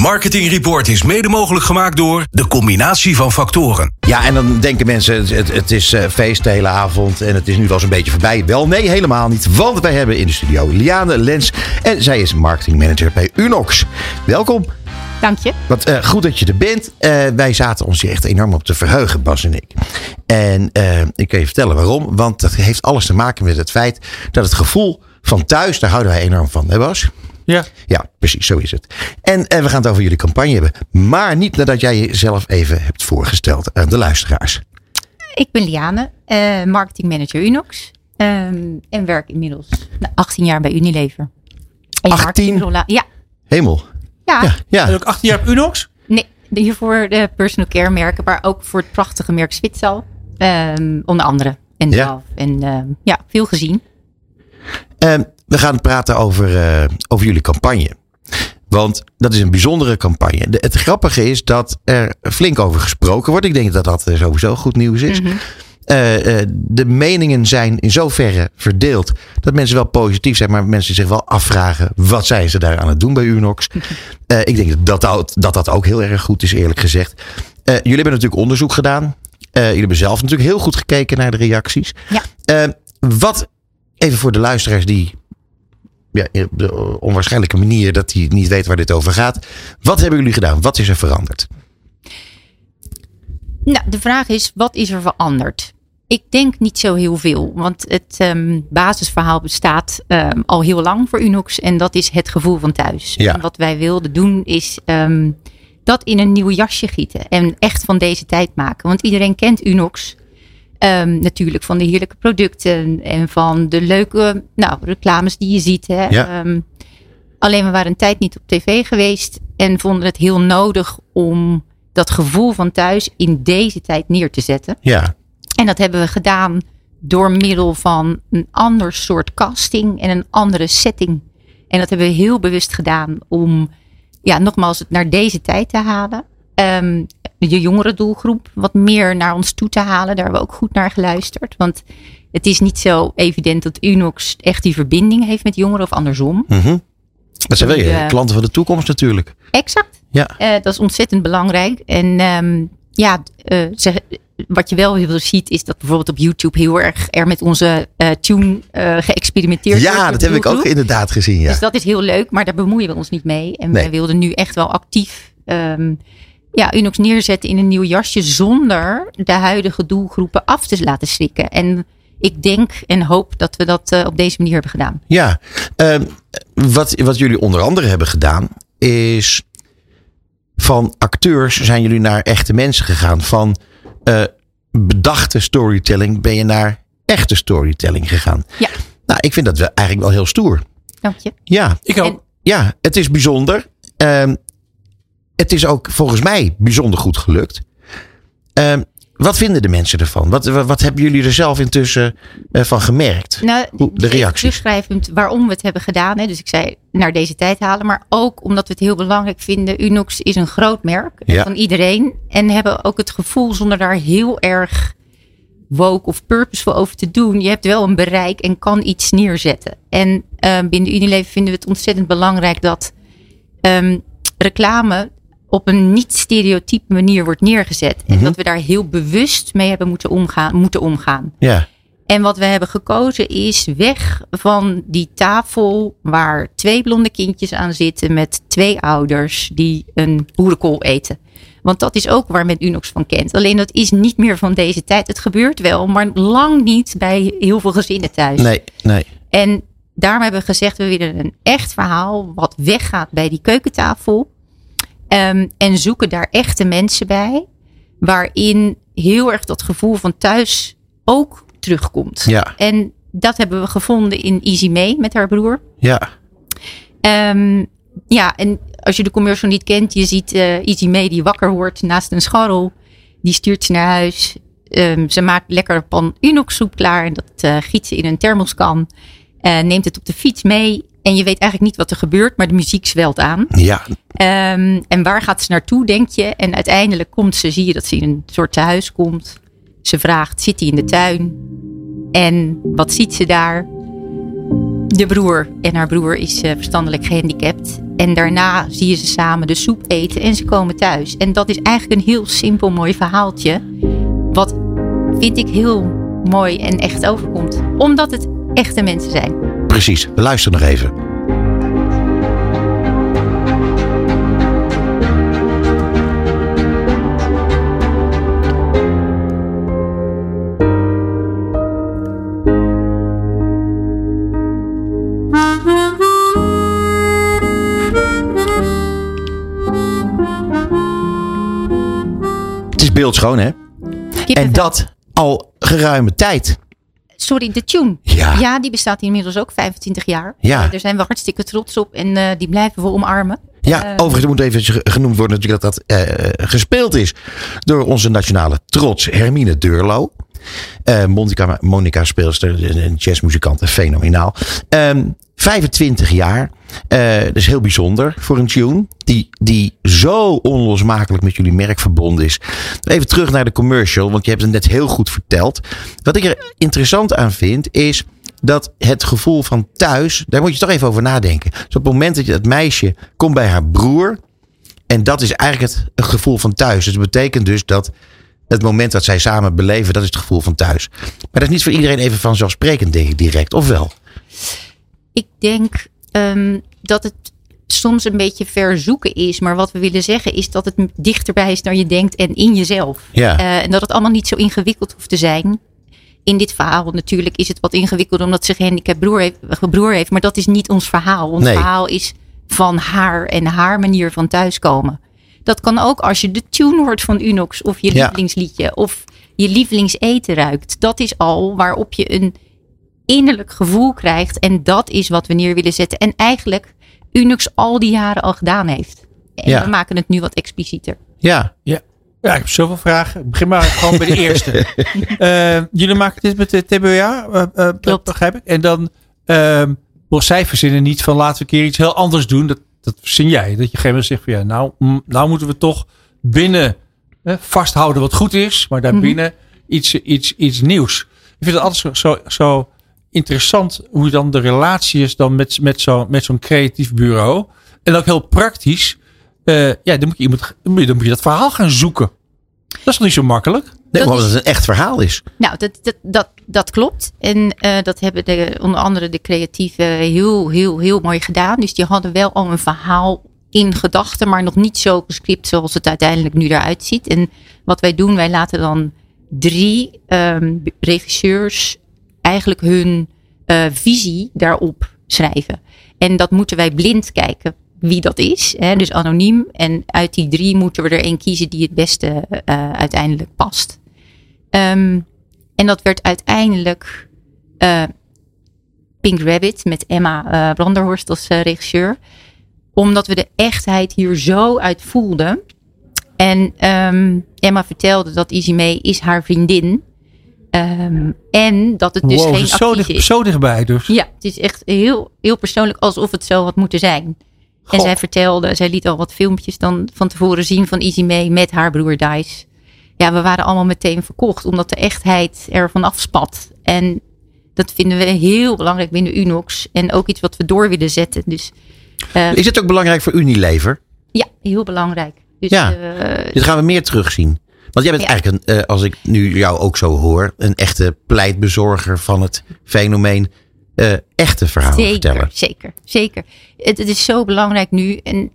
Marketing Report is mede mogelijk gemaakt door de combinatie van factoren. Ja, en dan denken mensen, het, is uh, feest de hele avond en het is nu wel eens een beetje voorbij. Wel, nee, helemaal niet. Want wij hebben in de studio Liane Lens en zij is marketingmanager bij Unox. Welkom. Dank je. Wat uh, goed dat je er bent. Uh, wij zaten ons hier echt enorm op te verheugen, Bas en ik. En uh, ik kan je vertellen waarom. Want dat heeft alles te maken met het feit dat het gevoel van thuis, daar houden wij enorm van, hè Bas? Ja. Ja, precies, zo is het. En, en we gaan het over jullie campagne hebben. Maar niet nadat jij jezelf even hebt voorgesteld aan de luisteraars. Ik ben Liane, uh, marketingmanager Unox. Um, en werk inmiddels 18 jaar bij Unilever. 18? Ja. Hemel. Ja. Ja, ja. En ook 18 jaar op Unox? Nee, hiervoor de personal care merken, maar ook voor het prachtige merk Zwitsal. Um, onder andere. En Ja. zelf. En um, ja, veel gezien. Ehm, we gaan praten over, eh, over jullie campagne. Want dat is een bijzondere campagne. De- het grappige is dat er flink over gesproken wordt. Ik denk dat dat eh, sowieso goed nieuws is. Mhm. Eh, de meningen zijn in zoverre verdeeld dat mensen wel positief zijn, maar mensen zich wel afvragen wat zijn ze daar aan het doen bij Unox. Ik denk dat dat, dat dat ook heel erg goed is, eerlijk gezegd. Jullie hebben natuurlijk onderzoek gedaan. Jullie hebben zelf natuurlijk heel goed gekeken naar de reacties. Ja. Wat, even voor de luisteraars die ja, op de onwaarschijnlijke manier dat die niet weten waar dit over gaat. Wat hebben jullie gedaan? Wat is er veranderd? Nou, de vraag is, wat is er veranderd? Ik denk niet zo heel veel, want het ehm, basisverhaal bestaat ehm, al heel lang voor Unox en dat is het gevoel van thuis. Ja. En wat wij wilden doen is ehm, dat in een nieuw jasje gieten en echt van deze tijd maken. Want iedereen kent Unox ehm, natuurlijk van de heerlijke producten en van de leuke nou, reclames die je ziet. Hè? Ja. Ehm, alleen we waren een tijd niet op tv geweest en vonden het heel nodig om dat gevoel van thuis in deze tijd neer te zetten. Ja, En dat hebben we gedaan door middel van een ander soort casting en een andere setting. En dat hebben we heel bewust gedaan om, ja, nogmaals, het naar deze tijd te halen. Ehm, de jongere doelgroep wat meer naar ons toe te halen. Daar hebben we ook goed naar geluisterd. Want het is niet zo evident dat Unox echt die verbinding heeft met jongeren of andersom. mhm. dat zijn wel je Ja. klanten van de toekomst natuurlijk. Exact. Ja. Eh, dat is ontzettend belangrijk. En ehm, ja, eh, zeg, wat je wel heel veel ziet, is dat bijvoorbeeld op YouTube heel erg er met onze eh, tune eh, geëxperimenteerd wordt. Ja, dat heb ik ook inderdaad gezien. Ja. Dus dat is heel leuk, maar daar bemoeien we ons niet mee. En Nee. wij wilden nu echt wel actief ehm, ja, Unox neerzetten in een nieuw jasje zonder de huidige doelgroepen af te laten schrikken. En ik denk en hoop dat we dat eh, op deze manier hebben gedaan. Ja, ehm, wat, wat jullie onder andere hebben gedaan is van acteurs zijn jullie naar echte mensen gegaan. Van eh, bedachte storytelling ben je naar echte storytelling gegaan. Ja. Nou, ik vind dat wel eigenlijk wel heel stoer. Dank je. Ja, Ik ook. En- ja het is bijzonder. Ehm, het is ook volgens mij bijzonder goed gelukt. Ehm, wat vinden de mensen ervan? Wat, wat, hebben jullie er zelf intussen eh, van gemerkt? Nou, de reacties. Terugschrijvend waarom we het hebben gedaan. Hè. Dus ik zei naar deze tijd halen. Maar ook omdat we het heel belangrijk vinden. Unox is een groot merk Ja. van iedereen. En hebben ook het gevoel zonder daar heel erg woke of purposeful over te doen. Je hebt wel een bereik en kan iets neerzetten. En eh, binnen Unilever vinden we het ontzettend belangrijk dat ehm, reclame op een niet stereotype manier wordt neergezet. En Mhm. dat we daar heel bewust mee hebben moeten omgaan. Moeten omgaan. Ja, En wat we hebben gekozen is weg van die tafel waar twee blonde kindjes aan zitten met twee ouders die een boerenkool eten. Want dat is ook waar men Unox van kent. Alleen dat is niet meer van deze tijd. Het gebeurt wel, maar lang niet bij heel veel gezinnen thuis. nee, nee. En daarom hebben we gezegd, we willen een echt verhaal wat weggaat bij die keukentafel. Ehm, en zoeken daar echte mensen bij. Waarin heel erg dat gevoel van thuis ook terugkomt. Ja, En dat hebben we gevonden in Easy May met haar broer. ja. Ehm, ja, en als je de commercial niet kent, je ziet eh Easy May die wakker wordt naast een scharrel. Die stuurt ze naar huis. Ehm, ze maakt lekker een pan Unox soep klaar. En dat eh, giet ze in een thermoskan. Neemt het op de fiets mee. En je weet eigenlijk niet wat er gebeurt, maar de muziek zwelt aan. Ja, Ehm, en waar gaat ze naartoe, denk je? En uiteindelijk komt ze, zie je dat ze in een soort tehuis komt. Ze vraagt, zit hij in de tuin? En wat ziet ze daar? de broer en haar broer is eh, verstandelijk gehandicapt. En daarna zie je ze samen de soep eten en ze komen thuis. En dat is eigenlijk een heel simpel mooi verhaaltje. Wat vind ik heel mooi en echt overkomt. Omdat het echte mensen zijn. Precies, we luisteren nog even. Het is beeldschoon, hè? En dat al geruime tijd. Sorry, de tune. Ja. die bestaat inmiddels ook 25 jaar. Ja. Daar zijn we hartstikke trots op en eh, die blijven we omarmen. Ja, Eh, overigens moet even ge- genoemd worden natuurlijk dat dat eh, gespeeld is door onze nationale trots Hermine Deurlo. Monica, Monica speelster, een jazzmuzikant, fenomenaal. Ehm 25 jaar, eh dat is heel bijzonder voor een tune die, die zo onlosmakelijk met jullie merk verbonden is. Even terug naar de commercial, want je hebt het net heel goed verteld. Wat ik er interessant aan vind is dat het gevoel van thuis, daar moet je toch even over nadenken. Dus op het moment dat je dat meisje komt bij haar broer. En dat is eigenlijk het, het gevoel van thuis. Dus dat betekent dus dat het moment dat zij samen beleven, dat is het gevoel van thuis. Maar dat is niet voor iedereen even vanzelfsprekend, denk ik direct. Of wel? Ik denk ehm, dat het soms een beetje verzoeken is. Maar wat we willen zeggen is dat het dichterbij is dan je denkt en in jezelf. Ja. Eh, en dat het allemaal niet zo ingewikkeld hoeft te zijn. In dit verhaal natuurlijk is het wat ingewikkelder omdat ze gehandicapt broer heeft, broer heeft. Maar dat is niet ons verhaal. Ons Nee. verhaal is van haar en haar manier van thuiskomen. Dat kan ook als je de tune hoort van Unox of je Ja. lievelingsliedje of je lievelingseten ruikt. Dat is al waarop je een innerlijk gevoel krijgt. En dat is wat we neer willen zetten. En eigenlijk Unox al die jaren al gedaan heeft. En Ja. we maken het nu wat explicieter. Ja. Ja. ja, ik heb zoveel vragen. Ik begin maar gewoon bij de eerste. Eh, jullie maken dit met de TBA, eh, eh, Klopt. begrijp ik. En dan, ehm wel zij verzinnen niet van laten we een keer iets heel anders doen. Dat, dat verzin jij. Dat je op een gegeven moment zegt van ja, nou, nou moeten we toch binnen vasthouden wat goed is. Maar daarbinnen iets, iets, iets nieuws. Ik vind het altijd zo, zo, zo interessant hoe dan de relatie is dan met, met zo'n met zo'n creatief bureau. En ook heel praktisch. Eh, ja, dan moet, je iemand, dan moet je- dan moet je dat verhaal gaan zoeken. Dat is toch niet zo makkelijk? Nee, Dat omdat is- het een echt verhaal is. Nou, dat, dat, dat, dat klopt. En eh, dat hebben de, onder andere de creatieven heel, heel, heel mooi gedaan. Dus die hadden wel al een verhaal in gedachten, maar nog niet zo gescript zoals het uiteindelijk nu eruit ziet. En wat wij doen, wij laten dan drie ehm, regisseurs eigenlijk hun eh, visie daarop schrijven. En dat moeten wij blind kijken wie dat is. Hè? Dus anoniem. En uit die drie moeten we er één kiezen die het beste eh, uiteindelijk past. Ehm, en dat werd uiteindelijk eh, Pink Rabbit met Emma Branderhorst als regisseur. Omdat we de echtheid hier zo uit voelden. En ehm, Emma vertelde dat Easy May is haar vriendin. Ehm, en dat het dus wow, geen zo, actrice dicht, is. zo dichtbij dus. Ja, het is echt heel, heel persoonlijk alsof het zo had moeten zijn. En zij vertelde, zij liet al wat filmpjes dan van tevoren zien van Easy May met haar broer Dice. Ja, we waren allemaal meteen verkocht, omdat de echtheid ervan afspat. En dat vinden we heel belangrijk binnen Unox. En ook iets wat we door willen zetten. Dus eh, Is het ook belangrijk voor Unilever? ja, heel belangrijk. Dus, Ja. eh, Dit gaan we meer terugzien. Want jij bent Ja. eigenlijk, een, eh, als ik nu jou ook zo hoor, een echte pleitbezorger van het fenomeen eh, echte verhalen Zeker, vertellen. zeker, zeker. Het, het is zo belangrijk nu. En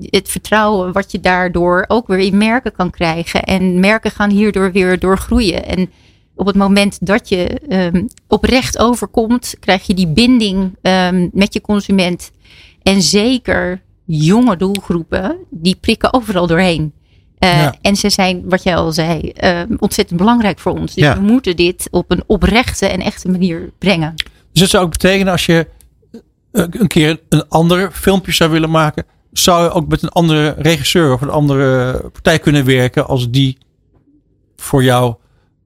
het vertrouwen wat je daardoor ook weer in merken kan krijgen. En merken gaan hierdoor weer doorgroeien. En op het moment dat je ehm, oprecht overkomt, krijg je die binding ehm, met je consument. En zeker jonge doelgroepen, die prikken overal doorheen. Eh, Ja. En ze zijn, wat jij al zei, ehm, ontzettend belangrijk voor ons. Dus Ja. we moeten dit op een oprechte en echte manier brengen. Dus dat zou ook betekenen als je eh, een keer een ander filmpje zou willen maken. Zou je ook met een andere regisseur of een andere partij kunnen werken als die voor jou.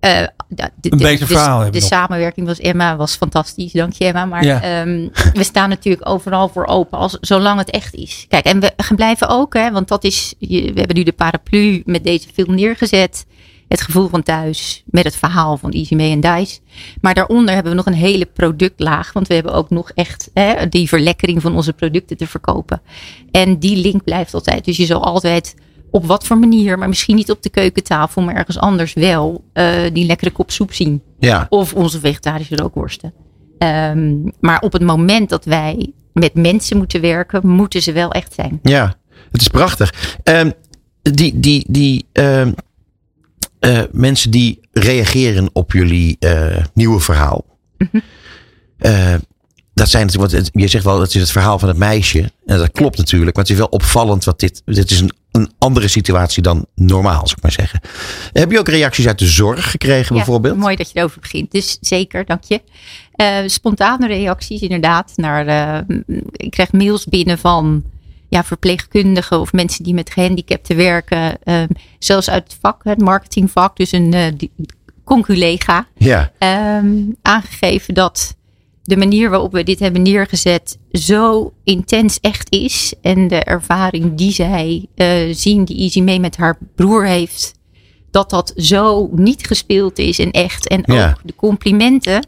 Eh, ja, de, Een de- beter de- verhaal De, hebben nog. samenwerking was Emma was fantastisch, dank je Emma. Maar Ja. ehm, we staan natuurlijk overal voor open, als, zolang het echt is. Kijk, en we gaan blijven ook, hè, want dat is, je- we hebben nu de paraplu met deze film neergezet. het gevoel van thuis met het verhaal van Easy May en Dice. Maar daaronder hebben we nog een hele productlaag. Want we hebben ook nog echt hè, die verlekkering van onze producten te verkopen. En die link blijft altijd. Dus je zal altijd op wat voor manier, maar misschien niet op de keukentafel, maar ergens anders wel, uh, die lekkere kop soep zien. Ja. Of onze vegetarische rookworsten. Um, maar op het moment dat wij met mensen moeten werken, moeten ze wel echt zijn. Ja, het is prachtig. Um, die die, die um, uh, mensen die reageren op jullie uh, nieuwe verhaal. Uh, dat zijn natuurlijk, je zegt wel, dat is het verhaal van het meisje. En dat klopt natuurlijk, maar het is wel opvallend. Wat dit, dit is een, een andere situatie dan normaal, zou ik maar zeggen. Heb je ook reacties uit de zorg gekregen, ja, bijvoorbeeld? Mooi dat je erover begint. Dus zeker, dank je. Uh, spontane reacties, inderdaad. Naar, uh, ik krijg mails binnen van ja, verpleegkundigen of mensen die met gehandicapten werken. Uh, zelfs uit het vak, het marketingvak. Dus een uh, conculega. Ja. Um, aangegeven dat de manier waarop we dit hebben neergezet zo intens echt is. En de ervaring die zij uh, zien, die Easy mee met haar broer heeft. Dat dat zo niet gespeeld is en echt. En Ja. ook de complimenten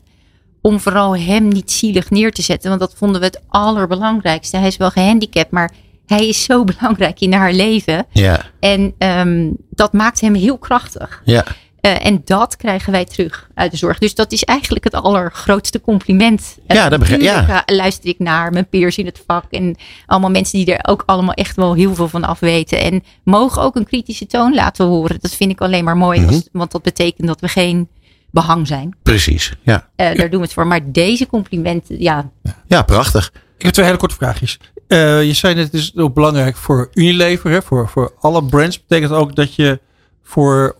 om vooral hem niet zielig neer te zetten. Want dat vonden we het allerbelangrijkste. Hij is wel gehandicapt, maar hij is zo belangrijk in haar leven. Ja, En um, dat maakt hem heel krachtig. ja. Uh, en dat krijgen wij terug uit de zorg. Dus dat is eigenlijk het allergrootste compliment. Ja, dat begrijp- ja. Natuurlijk, uh, luister ik naar mijn peers in het vak. En allemaal mensen die er ook allemaal echt wel heel veel van af weten. En mogen ook een kritische toon laten horen. Dat vind ik alleen maar mooi. Mhm. als- want dat betekent dat we geen behang zijn. precies. Ja, Uh, Daar doen we het voor. Maar deze complimenten, ja, ja prachtig. Ik heb twee hele korte vraagjes. Eh, je zei net, het is ook belangrijk voor Unilever, hè, voor, voor alle brands. Betekent ook dat je voor,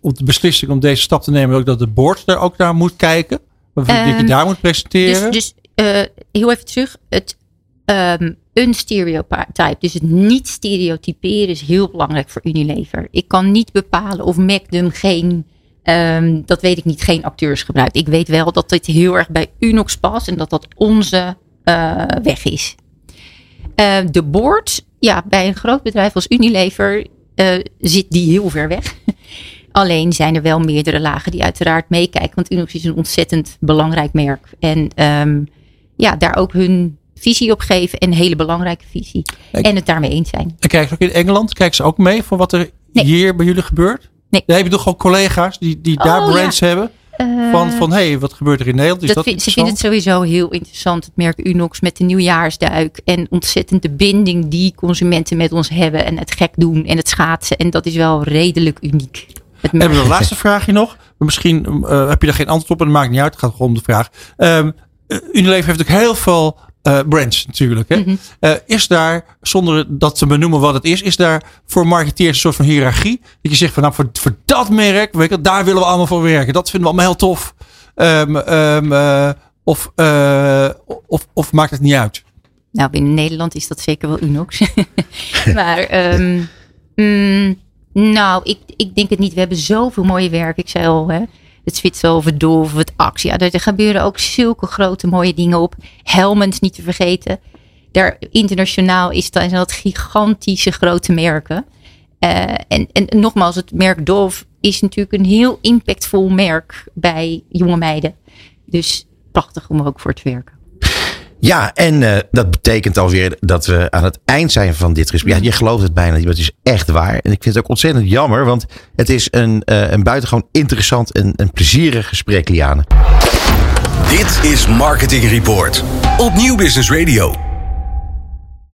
de beslissing om deze stap te nemen, ook dat de board daar ook naar moet kijken? Of dat je Ehm, daar moet presenteren? Dus, dus uh, heel even terug. Het um, een stereotype, dus het niet stereotyperen is heel belangrijk voor Unilever. Ik kan niet bepalen of Magnum geen, um, dat weet ik niet, geen acteurs gebruikt. Ik weet wel dat dit heel erg bij Unox past en dat dat onze uh, weg is. Uh, de board, ja, bij een groot bedrijf als Unilever uh, zit die heel ver weg. Alleen zijn er wel meerdere lagen die uiteraard meekijken. Want Unox is een ontzettend belangrijk merk. En um, ja, daar ook hun visie op geven. En een hele belangrijke visie. Ik- en het daarmee eens zijn. En kijken ze ook in Engeland, kijken ze ook mee voor wat er Nee. hier bij jullie gebeurt? Nee. Nee, ik bedoel gewoon collega's die, die daar Oh, brands hebben. Van, van hé, hey, wat gebeurt er in Nederland? Is dat dat, vind, ze vinden het sowieso heel interessant, het merk Unox met de nieuwjaarsduik. En ontzettend de binding die consumenten met ons hebben. En het gek doen en het schaatsen. En dat is wel redelijk uniek. Het hebben we een laatste vraagje nog. Misschien uh, heb je daar geen antwoord op en dat maakt niet uit. Het gaat gewoon om de vraag. Um, Unilever heeft ook heel veel uh, brands natuurlijk. Hè? Mm -hmm. uh, is daar, zonder dat te benoemen wat het is, is daar voor marketeers een soort van hiërarchie? Dat je zegt van nou voor, voor dat merk, weet je, daar willen we allemaal voor werken. Dat vinden we allemaal heel tof. Um, um, uh, of, of, of maakt het niet uit? Nou, binnen Nederland is dat zeker wel Unox. maar um, mm, nou, ik, ik denk het niet. We hebben zoveel mooie werk. Ik zei al, hè. Het Zwitserhoven Dove, het Axia. Er gebeuren ook zulke grote mooie dingen op. Helmens niet te vergeten. Daar internationaal is dat, dat gigantische grote merken. Uh, en, en nogmaals, het merk Dove is natuurlijk een heel impactvol merk bij jonge meiden. Dus prachtig om ook voor te werken. Ja, en uh, dat betekent alweer dat we aan het eind zijn van dit gesprek. Ja, je gelooft het bijna niet, maar het is echt waar. En ik vind het ook ontzettend jammer, want het is een, uh, een buitengewoon interessant en een plezierig gesprek, Liane. Dit is Marketing Report op Nieuw Business Radio.